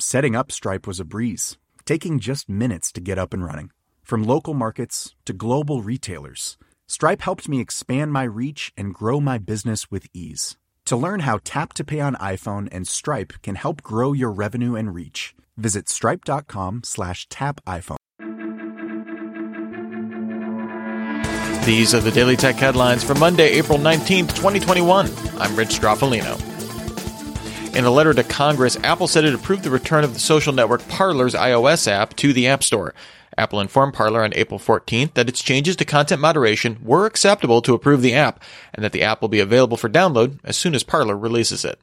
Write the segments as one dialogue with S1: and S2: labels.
S1: Setting up Stripe was a breeze, taking just minutes to get up and running. From local markets to global retailers, Stripe helped me expand my reach and grow my business with ease. To learn how Tap to Pay on iPhone and Stripe can help grow your revenue and reach, visit stripe.com slash tap iPhone.
S2: These are the Daily Tech headlines for Monday, April 19th, 2021. I'm Rich Stroffolino. In a letter to Congress, Apple said it approved the return of the social network Parler's iOS app to the App Store. Apple informed Parler on April 14th that its changes to content moderation were acceptable to approve the app, and that the app will be available for download as soon as Parler releases it.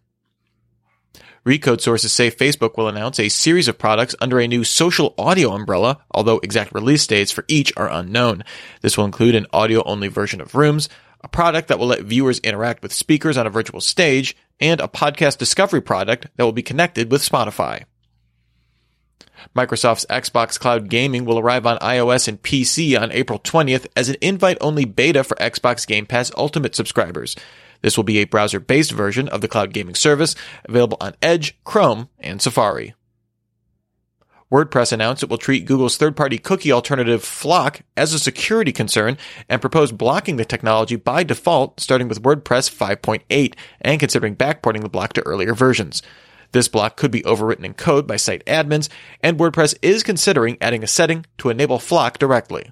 S2: Recode sources say Facebook will announce a series of products under a new social audio umbrella, although exact release dates for each are unknown. This will include an audio only version of Rooms, a product that will let viewers interact with speakers on a virtual stage, and a podcast discovery product that will be connected with Spotify. Microsoft's Xbox Cloud Gaming will arrive on iOS and PC on April 20th as an invite only beta for Xbox Game Pass Ultimate subscribers. This will be a browser based version of the cloud gaming service, available on Edge, Chrome, and Safari. WordPress announced it will treat Google's third party cookie alternative FLoC as a security concern and propose blocking the technology by default starting with WordPress 5.8 and considering backporting the block to earlier versions. This block could be overwritten in code by site admins, and WordPress is considering adding a setting to enable FLoC directly.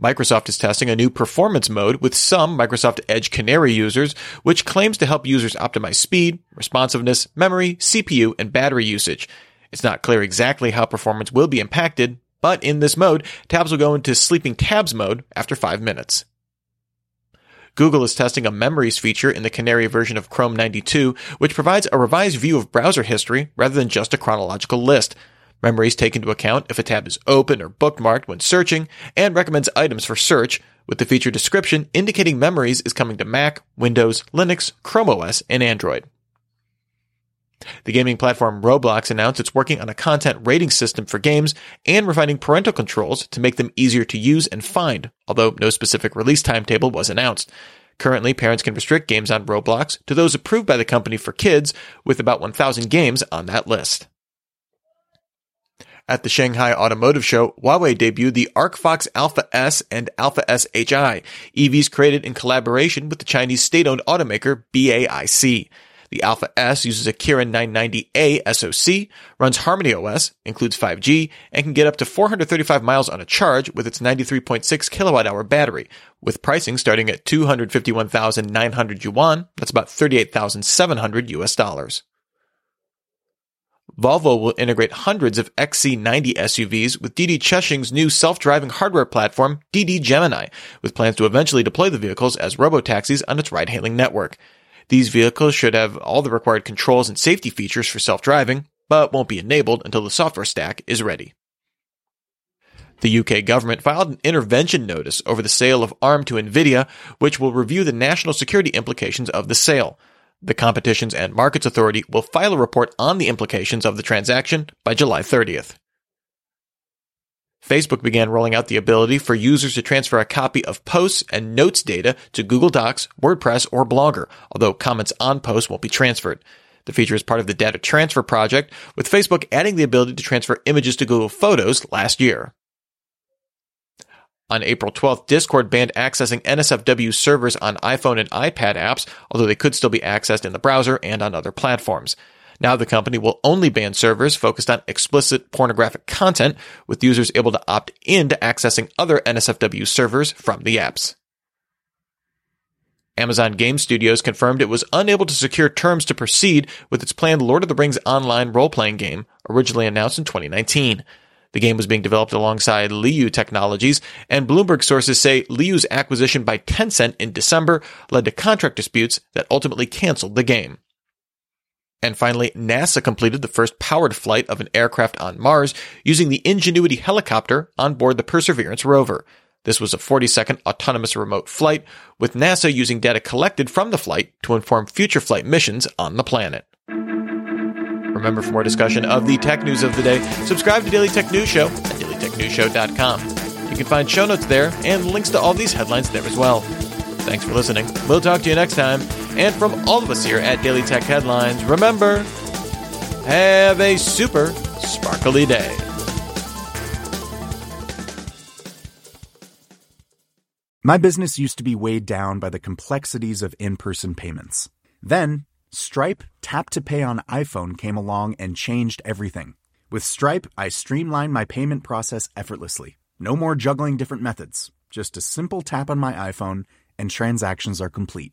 S2: Microsoft is testing a new performance mode with some Microsoft Edge Canary users, which claims to help users optimize speed, responsiveness, memory, CPU, and battery usage. It's not clear exactly how performance will be impacted, but in this mode, tabs will go into sleeping tabs mode after 5 minutes. Google is testing a memories feature in the Canary version of Chrome 92, which provides a revised view of browser history rather than just a chronological list. Memories take into account if a tab is open or bookmarked when searching and recommends items for search, with the feature description indicating memories is coming to Mac, Windows, Linux, Chrome OS, and Android. The gaming platform Roblox announced it's working on a content rating system for games and refining parental controls to make them easier to use and find, although no specific release timetable was announced. Currently, parents can restrict games on Roblox to those approved by the company for kids, with about 1,000 games on that list. At the Shanghai Automotive Show, Huawei debuted the ArcFox Alpha S and Alpha S HI, EVs created in collaboration with the Chinese state-owned automaker BAIC. The Alpha S uses a Kirin 990A SoC, runs Harmony OS, includes 5G, and can get up to 435 miles on a charge with its 93.6 kilowatt hour battery, with pricing starting at 251,900 yuan, that's about 38,700 US dollars. Volvo will integrate hundreds of XC90 SUVs with Didi Chuxing's new self-driving hardware platform, Didi Gemini, with plans to eventually deploy the vehicles as robo taxis on its ride-hailing network. These vehicles should have all the required controls and safety features for self-driving, but won't be enabled until the software stack is ready. The UK government filed an intervention notice over the sale of ARM to Nvidia, which will review the national security implications of the sale. The Competitions and Markets Authority will file a report on the implications of the transaction by July 30th. Facebook began rolling out the ability for users to transfer a copy of posts and notes data to Google Docs, WordPress, or Blogger, although comments on posts won't be transferred. The feature is part of the data transfer project, with Facebook adding the ability to transfer images to Google Photos last year. On April 12th, Discord banned accessing NSFW servers on iPhone and iPad apps, although they could still be accessed in the browser and on other platforms. Now the company will only ban servers focused on explicit pornographic content, with users able to opt in to accessing other NSFW servers from the apps. Amazon Game Studios confirmed it was unable to secure terms to proceed with its planned Lord of the Rings online role-playing game, originally announced in 2019. The game was being developed alongside Leyou Technologies, and Bloomberg sources say Leyou's acquisition by Tencent in December led to contract disputes that ultimately canceled the game. And finally, NASA completed the first powered flight of an aircraft on Mars using the Ingenuity helicopter on board the Perseverance rover. This was a 40 second autonomous remote flight, with NASA using data collected from the flight to inform future flight missions on the planet. Remember, for more discussion of the tech news of the day, subscribe to Daily Tech News Show at dailytechnewsshow.com. You can find show notes there and links to all these headlines there as well. Thanks for listening. We'll talk to you next time. And from all of us here at Daily Tech Headlines, remember, have a super sparkly day.
S1: My business used to be weighed down by the complexities of in person payments. Then, Stripe Tap to Pay on iPhone came along and changed everything. With Stripe, I streamlined my payment process effortlessly. No more juggling different methods, just a simple tap on my iPhone, and transactions are complete.